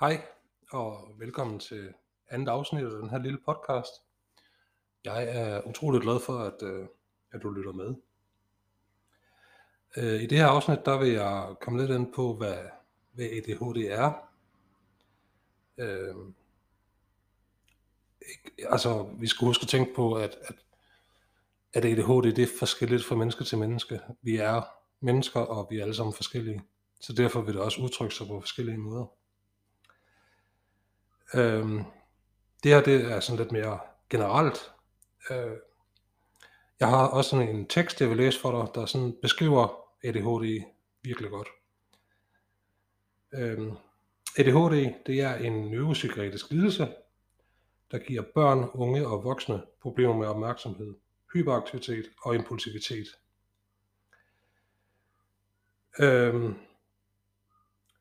Hej og velkommen til andet afsnit af den her lille podcast. Jeg er utroligt glad for, at, øh, at du lytter med. Øh, I det her afsnit, der vil jeg komme lidt ind på, hvad, hvad ADHD er. Øh, ikke, altså, vi skal huske at tænke på, at, at, at ADHD det er forskelligt fra menneske til menneske. Vi er mennesker, og vi er alle sammen forskellige. Så derfor vil det også udtrykke sig på forskellige måder. Øhm, det her det er sådan lidt mere generelt. Øh, jeg har også sådan en tekst, jeg vil læse for dig, der sådan beskriver ADHD virkelig godt. Øhm, ADHD det er en neuropsykiatrisk lidelse, der giver børn, unge og voksne problemer med opmærksomhed, hyperaktivitet og impulsivitet. Øhm,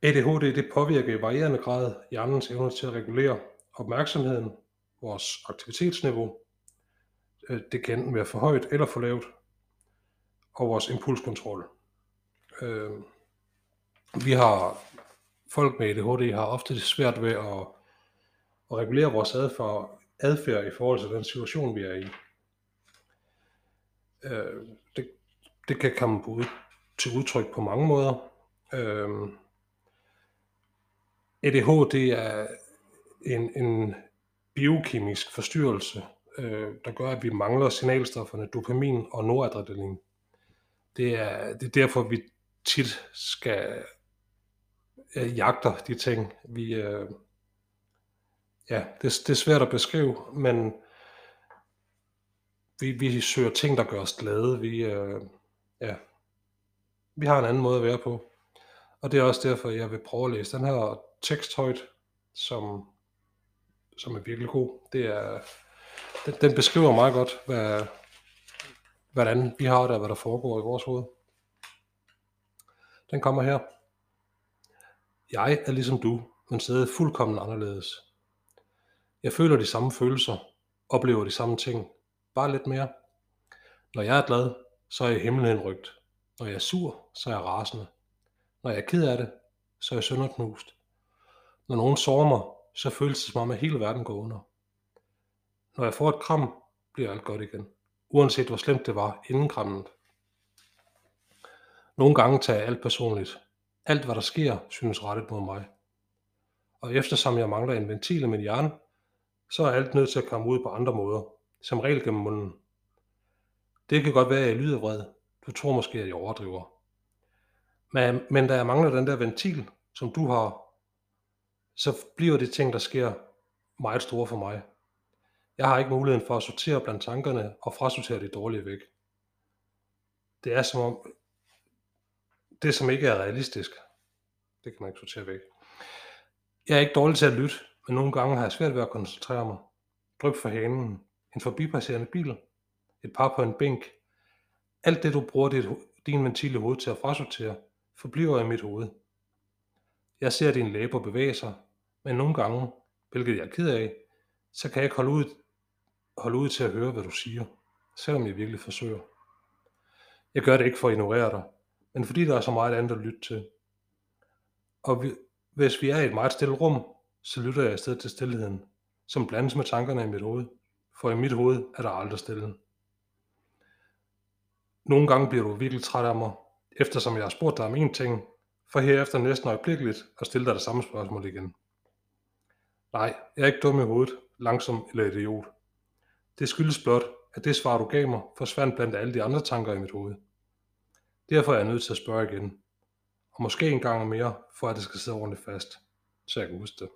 ADHD det påvirker i varierende grad hjernens evne til at regulere opmærksomheden, vores aktivitetsniveau, øh, det kan enten være for højt eller for lavt, og vores impulskontrol. Øh, vi har folk med ADHD har ofte det svært ved at, at regulere vores adfærd, adfærd i forhold til den situation, vi er i. Øh, det, det kan komme på ud, til udtryk på mange måder. Øh, ADHD er en, en biokemisk forstyrrelse, øh, der gør, at vi mangler signalstofferne dopamin og noradrenalin. Det er, det er derfor, vi tit skal øh, jagter de ting. Vi, øh, ja, det, det er svært at beskrive, men vi, vi søger ting, der gør os glade. Vi, øh, ja, vi har en anden måde at være på. Og det er også derfor, jeg vil prøve at læse den her teksthøjt, som, som er virkelig god. Det er, den, den beskriver meget godt, hvad, hvordan vi har det, og hvad der foregår i vores hoved. Den kommer her. Jeg er ligesom du, men stadig fuldkommen anderledes. Jeg føler de samme følelser, oplever de samme ting, bare lidt mere. Når jeg er glad, så er jeg himlen rygt. Når jeg er sur, så er jeg rasende. Når jeg er ked af det, så er jeg sønderknust. Når nogen sårer mig, så føles det som om, at hele verden går under. Når jeg får et kram, bliver alt godt igen. Uanset hvor slemt det var inden krammet. Nogle gange tager jeg alt personligt. Alt hvad der sker, synes rettet mod mig. Og eftersom jeg mangler en ventil i min hjerne, så er alt nødt til at komme ud på andre måder, som regel gennem munden. Det kan godt være, at jeg lyder vred. Du tror måske, at jeg overdriver. Men, men da jeg mangler den der ventil, som du har, så bliver det ting, der sker meget store for mig. Jeg har ikke muligheden for at sortere blandt tankerne og frasortere det dårlige væk. Det er som om, det som ikke er realistisk, det kan man ikke sortere væk. Jeg er ikke dårlig til at lytte, men nogle gange har jeg svært ved at koncentrere mig. Dryp for hanen, en forbipasserende bil, et par på en bænk. Alt det, du bruger dit, din ventil i hovedet til at frasortere, forbliver i mit hoved. Jeg ser dine læber bevæge sig, men nogle gange, hvilket jeg er ked af, så kan jeg ikke holde ud, holde ud til at høre, hvad du siger, selvom jeg virkelig forsøger. Jeg gør det ikke for at ignorere dig, men fordi der er så meget andet at lytte til. Og vi, hvis vi er i et meget stille rum, så lytter jeg i stedet til stillheden, som blandes med tankerne i mit hoved, for i mit hoved er der aldrig stille. Nogle gange bliver du virkelig træt af mig, eftersom jeg har spurgt dig om én ting, for herefter næsten øjeblikkeligt at stille dig det samme spørgsmål igen. Nej, jeg er ikke dum i hovedet, langsom eller idiot. Det skyldes blot, at det svar, du gav mig, forsvandt blandt alle de andre tanker i mit hoved. Derfor er jeg nødt til at spørge igen. Og måske en gang mere, for at det skal sidde ordentligt fast, så jeg kan huske det.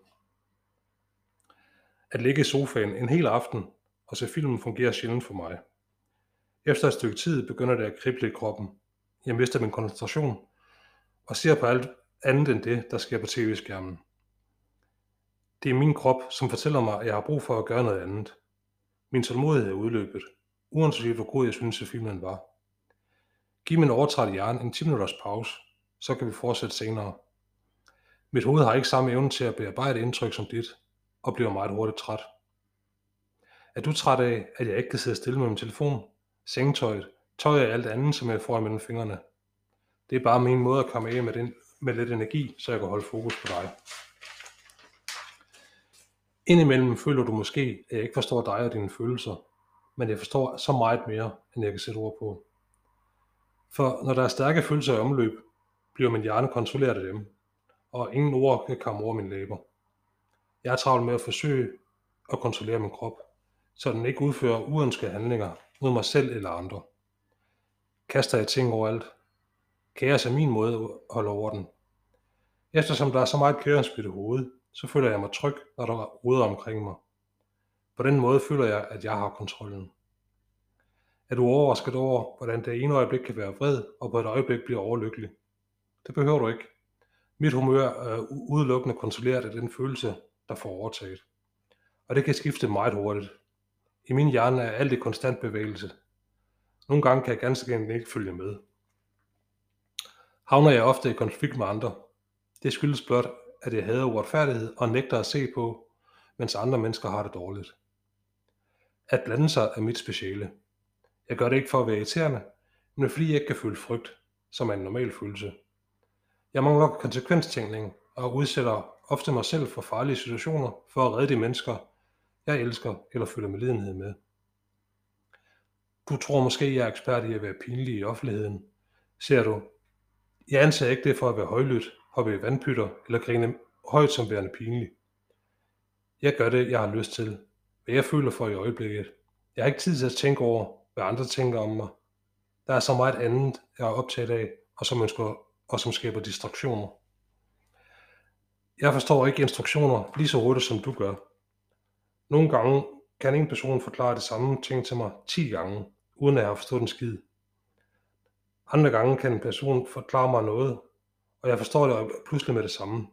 At ligge i sofaen en hel aften og se filmen fungerer sjældent for mig. Efter et stykke tid begynder det at krible i kroppen. Jeg mister min koncentration og ser på alt andet end det, der sker på tv-skærmen. Det er min krop, som fortæller mig, at jeg har brug for at gøre noget andet. Min tålmodighed er udløbet, uanset hvor god jeg synes, at filmen var. Giv min overtræt hjerne en 10 minutters pause, så kan vi fortsætte senere. Mit hoved har ikke samme evne til at bearbejde indtryk som dit, og bliver meget hurtigt træt. Er du træt af, at jeg ikke kan sidde stille med min telefon, sengetøjet, tøj og alt andet, som jeg får mellem fingrene? Det er bare min måde at komme af med, den, med lidt energi, så jeg kan holde fokus på dig. Indimellem føler du måske, at jeg ikke forstår dig og dine følelser, men jeg forstår så meget mere, end jeg kan sætte ord på. For når der er stærke følelser i omløb, bliver min hjerne kontrolleret af dem, og ingen ord kan komme over mine læber. Jeg er travlt med at forsøge at kontrollere min krop, så den ikke udfører uønskede handlinger mod mig selv eller andre. Kaster jeg ting overalt. Kaos er min måde at holde orden. Eftersom der er så meget kaos i det hoved, så føler jeg mig tryg, når der er ruder omkring mig. På den måde føler jeg, at jeg har kontrollen. Er du overrasket over, hvordan det ene øjeblik kan være vred, og på et øjeblik bliver overlykkelig? Det behøver du ikke. Mit humør øh, er udelukkende kontrolleret af den følelse, der får overtaget. Og det kan skifte meget hurtigt. I min hjerne er alt i konstant bevægelse. Nogle gange kan jeg ganske enkelt ikke følge med. Havner jeg ofte i konflikt med andre. Det skyldes blot, at jeg hader uretfærdighed og nægter at se på, mens andre mennesker har det dårligt. At blande sig er mit speciale. Jeg gør det ikke for at være irriterende, men fordi jeg ikke kan føle frygt, som er en normal følelse. Jeg mangler konsekvenstænkning og udsætter ofte mig selv for farlige situationer for at redde de mennesker, jeg elsker eller føler medlidenhed med. Du tror måske, jeg er ekspert i at være pinlig i offentligheden. Ser du, jeg anser ikke det for at være højlydt, hoppe i vandpytter eller grine højt som værende pinlig. Jeg gør det, jeg har lyst til, hvad jeg føler for i øjeblikket. Jeg har ikke tid til at tænke over, hvad andre tænker om mig. Der er så meget andet, jeg er optaget af, og som, ønsker, og som skaber distraktioner. Jeg forstår ikke instruktioner lige så hurtigt, som du gør. Nogle gange kan en person forklare det samme ting til mig 10 gange, uden at jeg har forstået en skid. Andre gange kan en person forklare mig noget, og jeg forstår det pludselig med det samme.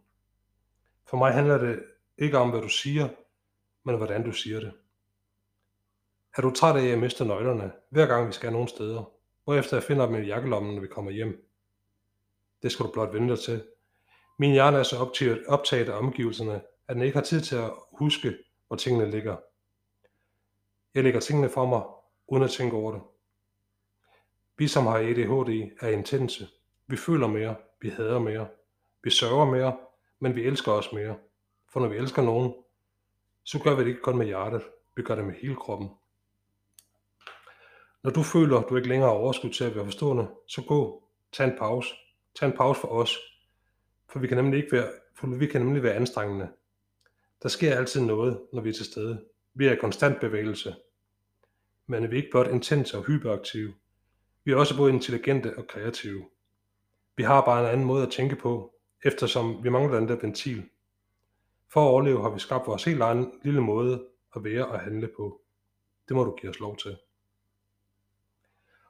For mig handler det ikke om, hvad du siger, men hvordan du siger det. Er du træt af, at jeg mister nøglerne, hver gang vi skal nogen steder, hvorefter jeg finder dem i jakkelommen, når vi kommer hjem? Det skal du blot vente dig til. Min hjerne er så optaget af omgivelserne, at den ikke har tid til at huske, hvor tingene ligger. Jeg lægger tingene for mig, uden at tænke over det. Vi som har ADHD er intense. Vi føler mere, vi hader mere, vi sørger mere, men vi elsker også mere. For når vi elsker nogen, så gør vi det ikke kun med hjertet, vi gør det med hele kroppen. Når du føler, du ikke længere har overskud til at være forstående, så gå, tag en pause. Tag en pause for os, for vi kan nemlig, ikke være, for vi kan nemlig være anstrengende. Der sker altid noget, når vi er til stede. Vi er i konstant bevægelse. Men er vi ikke blot intense og hyperaktive. Vi er også både intelligente og kreative. Vi har bare en anden måde at tænke på, eftersom vi mangler den der ventil. For at overleve har vi skabt vores helt egen lille måde at være og handle på. Det må du give os lov til.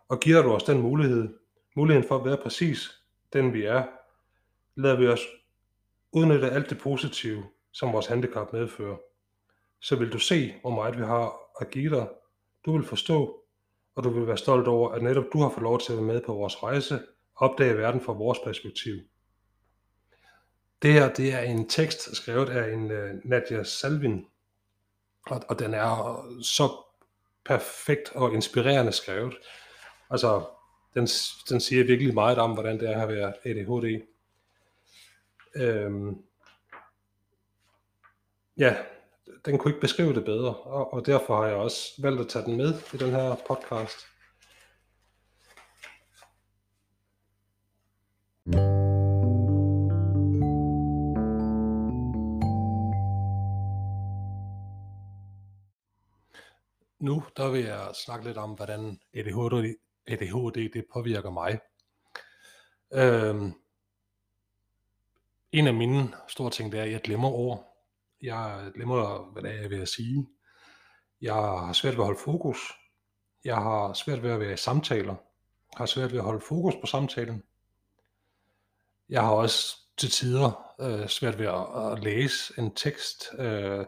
Og giver du os den mulighed, muligheden for at være præcis den vi er, lader vi os udnytte alt det positive, som vores handicap medfører. Så vil du se, hvor meget vi har at give dig. Du vil forstå, og du vil være stolt over, at netop du har fået lov til at være med på vores rejse opdage verden fra vores perspektiv. Det her det er en tekst skrevet af en uh, Nadia Salvin, og, og den er så perfekt og inspirerende skrevet. Altså, den, den siger virkelig meget om, hvordan det er at være ADHD. Øhm, ja, den kunne ikke beskrive det bedre, og, og derfor har jeg også valgt at tage den med i den her podcast. Nu der vil jeg snakke lidt om, hvordan ADHD, ADHD det påvirker mig. Øhm, en af mine store ting, det er, at jeg glemmer ord. Jeg glemmer, hvad det er, jeg vil sige. Jeg har svært ved at holde fokus. Jeg har svært ved at være i samtaler. Jeg har svært ved at holde fokus på samtalen. Jeg har også til tider øh, svært ved at, at læse en tekst. Øh,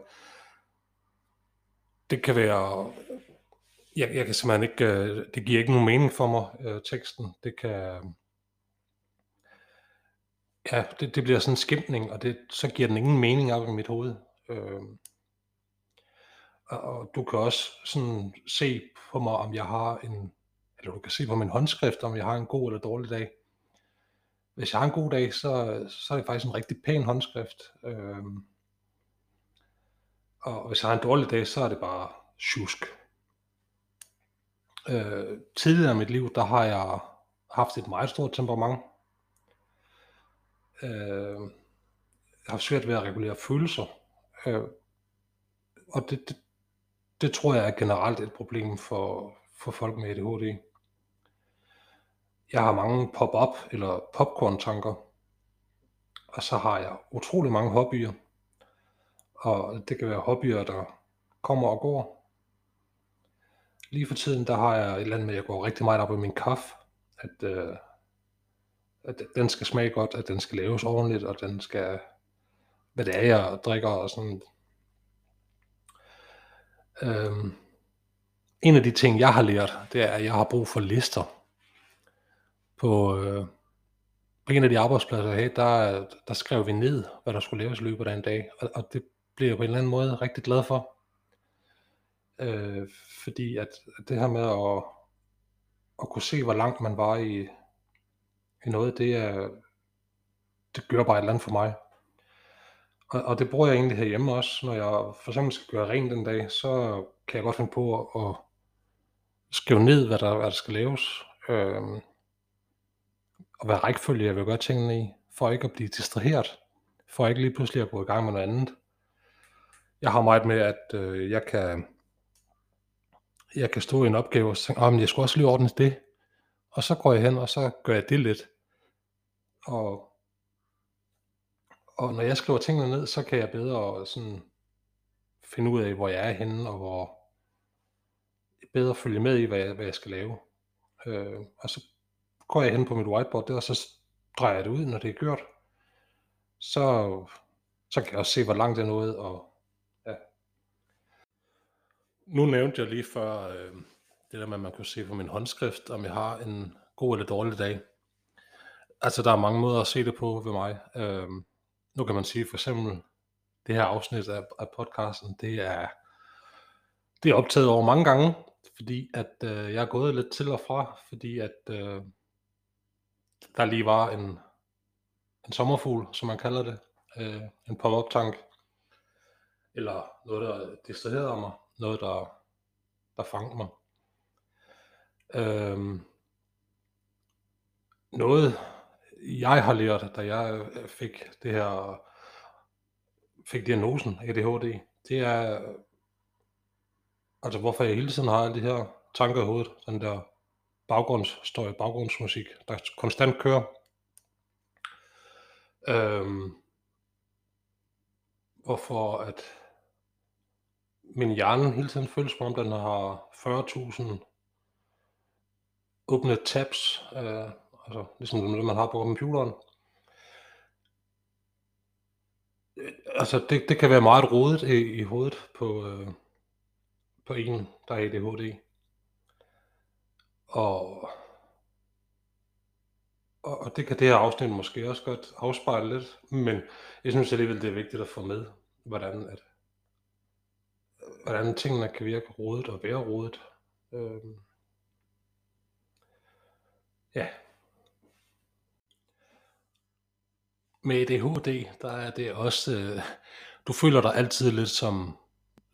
det kan være jeg, jeg kan simpelthen ikke, øh, det giver ikke nogen mening for mig, øh, teksten. Det kan, ja, det, det bliver sådan en skimtning, og det, så giver den ingen mening op i mit hoved. Øh, og, og du kan også sådan se på mig, om jeg har en, eller du kan se på min håndskrift, om jeg har en god eller dårlig dag. Hvis jeg har en god dag, så, så er det faktisk en rigtig pæn håndskrift. Øh, og hvis jeg har en dårlig dag, så er det bare tjusk. Øh, tidligere i mit liv, der har jeg haft et meget stort temperament. Øh, jeg har svært ved at regulere følelser. Øh, og det, det, det tror jeg er generelt et problem for, for folk med ADHD. Jeg har mange pop-up eller popcorn-tanker, og så har jeg utrolig mange hobbyer. Og det kan være hobbyer, der kommer og går. Lige for tiden, der har jeg et eller andet med, at jeg går rigtig meget op i min kaffe. At, øh, at den skal smage godt, at den skal laves ordentligt, og den skal, hvad det er, jeg drikker og sådan. Øhm, en af de ting, jeg har lært, det er, at jeg har brug for lister. På, øh, på en af de arbejdspladser, jeg havde, der, der skrev vi ned, hvad der skulle laves i løbet af en dag. Og, og det blev jeg på en eller anden måde rigtig glad for. Øh, fordi at, at det her med at, at kunne se, hvor langt man var i, i noget, det, er, det gør bare et eller andet for mig. Og, og det bruger jeg egentlig herhjemme også, når jeg for eksempel skal gøre rent den dag, så kan jeg godt finde på at, at skrive ned, hvad der, hvad der skal laves. Øh, og hvad rækkefølge jeg vil gøre tingene i, for ikke at blive distraheret, for ikke lige pludselig at gå i gang med noget andet. Jeg har meget med, at øh, jeg kan jeg kan stå i en opgave og tænke, oh, men jeg skulle også lige ordne det. Og så går jeg hen, og så gør jeg det lidt. Og, og når jeg skriver tingene ned, så kan jeg bedre sådan finde ud af, hvor jeg er henne, og hvor bedre følge med i, hvad jeg, hvad jeg skal lave. Øh, og så går jeg hen på mit whiteboard der, og så drejer jeg det ud, når det er gjort. Så, så kan jeg også se, hvor langt det er nået, og nu nævnte jeg lige før øh, det der med, at man kan se på min håndskrift, om jeg har en god eller dårlig dag. Altså, der er mange måder at se det på ved mig. Øh, nu kan man sige for eksempel, det her afsnit af, af podcasten, det er, det er optaget over mange gange, fordi at øh, jeg er gået lidt til og fra, fordi at øh, der lige var en, en sommerfugl, som man kalder det, øh, en pop-up tank, eller noget, der distraherede mig noget, der, der fangede mig. Øhm, noget, jeg har lært, da jeg øh, fik det her, fik diagnosen ADHD, det er, altså hvorfor jeg hele tiden har alle de her tanker i hovedet, den der baggrundsstøj, baggrundsmusik, der konstant kører. Øhm, hvorfor at min hjerne hele tiden føles som om, den har 40.000 åbne tabs, øh, altså ligesom det, man har på computeren. Øh, altså, det, det kan være meget rodet i, i hovedet på, øh, på en, der er ADHD. Og, og, og det kan det her afsnit måske også godt afspejle lidt, men jeg synes alligevel, det er vigtigt at få med, hvordan at hvordan tingene kan virke rodet og være rodet. Øhm. Ja. Med ADHD, der er det også, øh, du føler dig altid lidt som,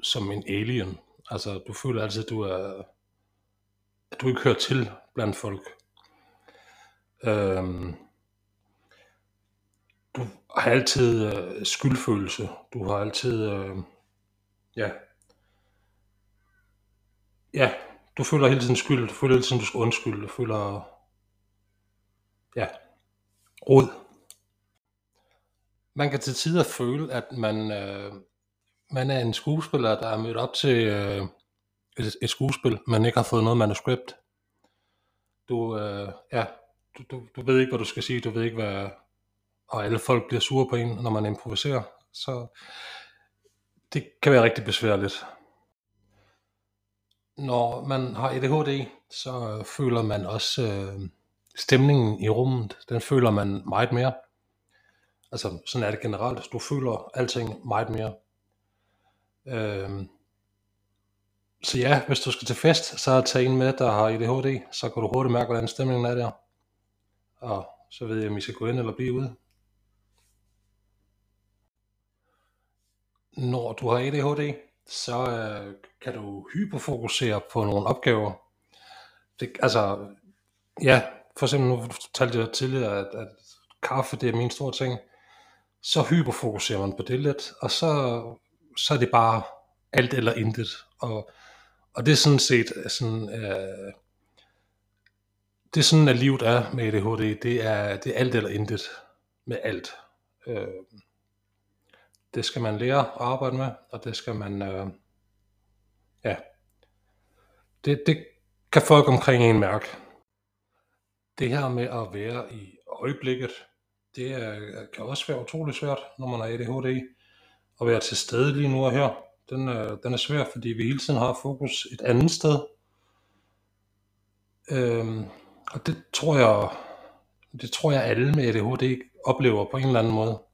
som en alien. Altså, du føler altid, at du er, at du ikke hører til blandt folk. Øhm, du har altid øh, skyldfølelse. Du har altid, øh, ja, Ja, du føler hele tiden skyld, du føler hele tiden, du skal undskylde, du føler, ja, rod. Man kan til tider føle, at man, øh, man er en skuespiller, der er mødt op til øh, et, et skuespil, men ikke har fået noget manuskript. Du, øh, ja, du, du, du ved ikke, hvad du skal sige, du ved ikke, hvad, og alle folk bliver sure på en, når man improviserer. Så det kan være rigtig besværligt. Når man har ADHD, så øh, føler man også øh, stemningen i rummet, den føler man meget mere. Altså sådan er det generelt, du føler alting meget mere. Øh, så ja, hvis du skal til fest, så tag en med, der har ADHD, så kan du hurtigt mærke, hvordan stemningen er der. Og så ved jeg, om I skal gå ind eller blive ude. Når du har ADHD, så øh, kan du hyperfokusere på nogle opgaver. Det, altså, ja, for eksempel nu fortalte jeg tidligere, at, at kaffe det er min store ting. Så hyperfokuserer man på det lidt, og så, så er det bare alt eller intet. Og, og det er sådan set øh, sådan, øh, det er sådan, at livet er med ADHD. Det er, det er alt eller intet med alt. Øh, det skal man lære at arbejde med, og det skal man, øh, ja, det, det kan folk omkring en mærke. Det her med at være i øjeblikket, det er, kan også være utrolig svært, når man har ADHD. At være til stede lige nu og her, den er, den er svær, fordi vi hele tiden har fokus et andet sted. Øhm, og det tror jeg, det tror jeg alle med ADHD oplever på en eller anden måde.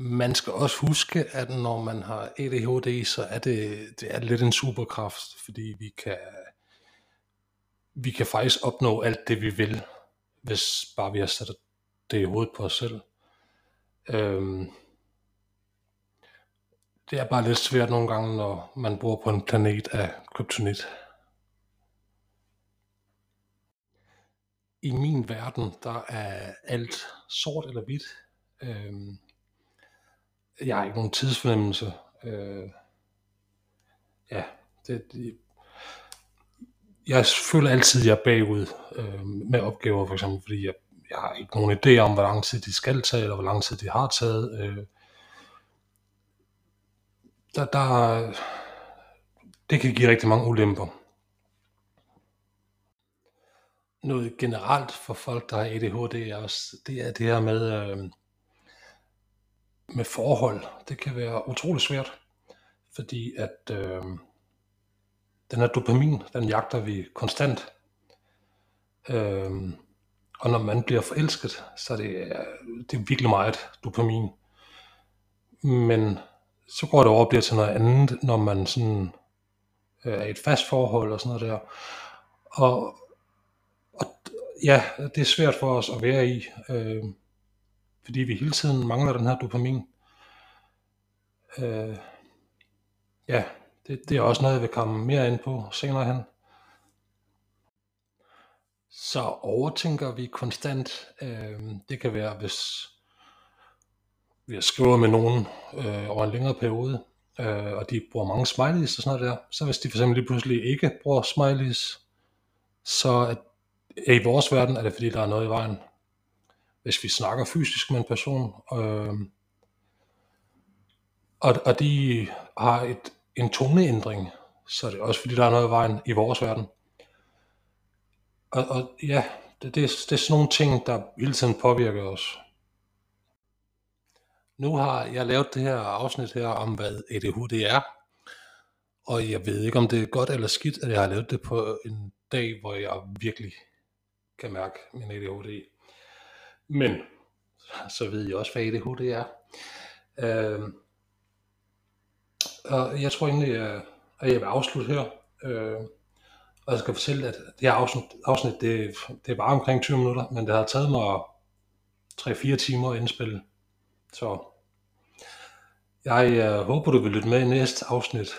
Man skal også huske, at når man har ADHD, så er det, det er lidt en superkraft, fordi vi kan, vi kan faktisk opnå alt det, vi vil, hvis bare vi har sat det i hovedet på os selv. Øhm, det er bare lidt svært nogle gange, når man bor på en planet af kryptonit. I min verden, der er alt sort eller hvidt. Øhm, jeg har ikke nogen tidsfornemmelse. Øh, ja, det, det, jeg føler altid, at jeg er bagud øh, med opgaver, for eksempel, fordi jeg, jeg har ikke nogen idé om, hvor lang tid de skal tage, eller hvor lang tid de har taget. Øh, der, der, det kan give rigtig mange ulemper. Noget generelt for folk, der har ADHD, er også, det er det her med, øh, med forhold. Det kan være utrolig svært, fordi at øh, den her dopamin, den jagter vi konstant. Øh, og når man bliver forelsket, så er det, det er virkelig meget dopamin. Men så går det over og bliver til noget andet, når man sådan øh, er i et fast forhold og sådan noget der. Og, og ja, det er svært for os at være i. Øh, fordi vi hele tiden mangler den her dopamin. Øh, ja, det, det er også noget, jeg vil komme mere ind på senere hen. Så overtænker vi konstant. Øh, det kan være, hvis vi har skrevet med nogen øh, over en længere periode, øh, og de bruger mange smileys og sådan noget der. Så hvis de for eksempel lige pludselig ikke bruger smileys, så er, i vores verden er det fordi, der er noget i vejen hvis vi snakker fysisk med en person, øh, og, og de har et, en toneændring, så er det også fordi, der er noget i vejen i vores verden. Og, og ja, det, det, det er sådan nogle ting, der hele tiden påvirker os. Nu har jeg lavet det her afsnit her om, hvad ADHD er. Og jeg ved ikke, om det er godt eller skidt, at jeg har lavet det på en dag, hvor jeg virkelig kan mærke min ADHD. Men så ved jeg også, hvad ADHD er. Øh, og jeg tror egentlig, at jeg vil afslutte her. Øh, og jeg skal fortælle, at det her afsnit, afsnit det, det var omkring 20 minutter, men det har taget mig 3-4 timer at indspille. Så jeg øh, håber, du vil lytte med i næste afsnit.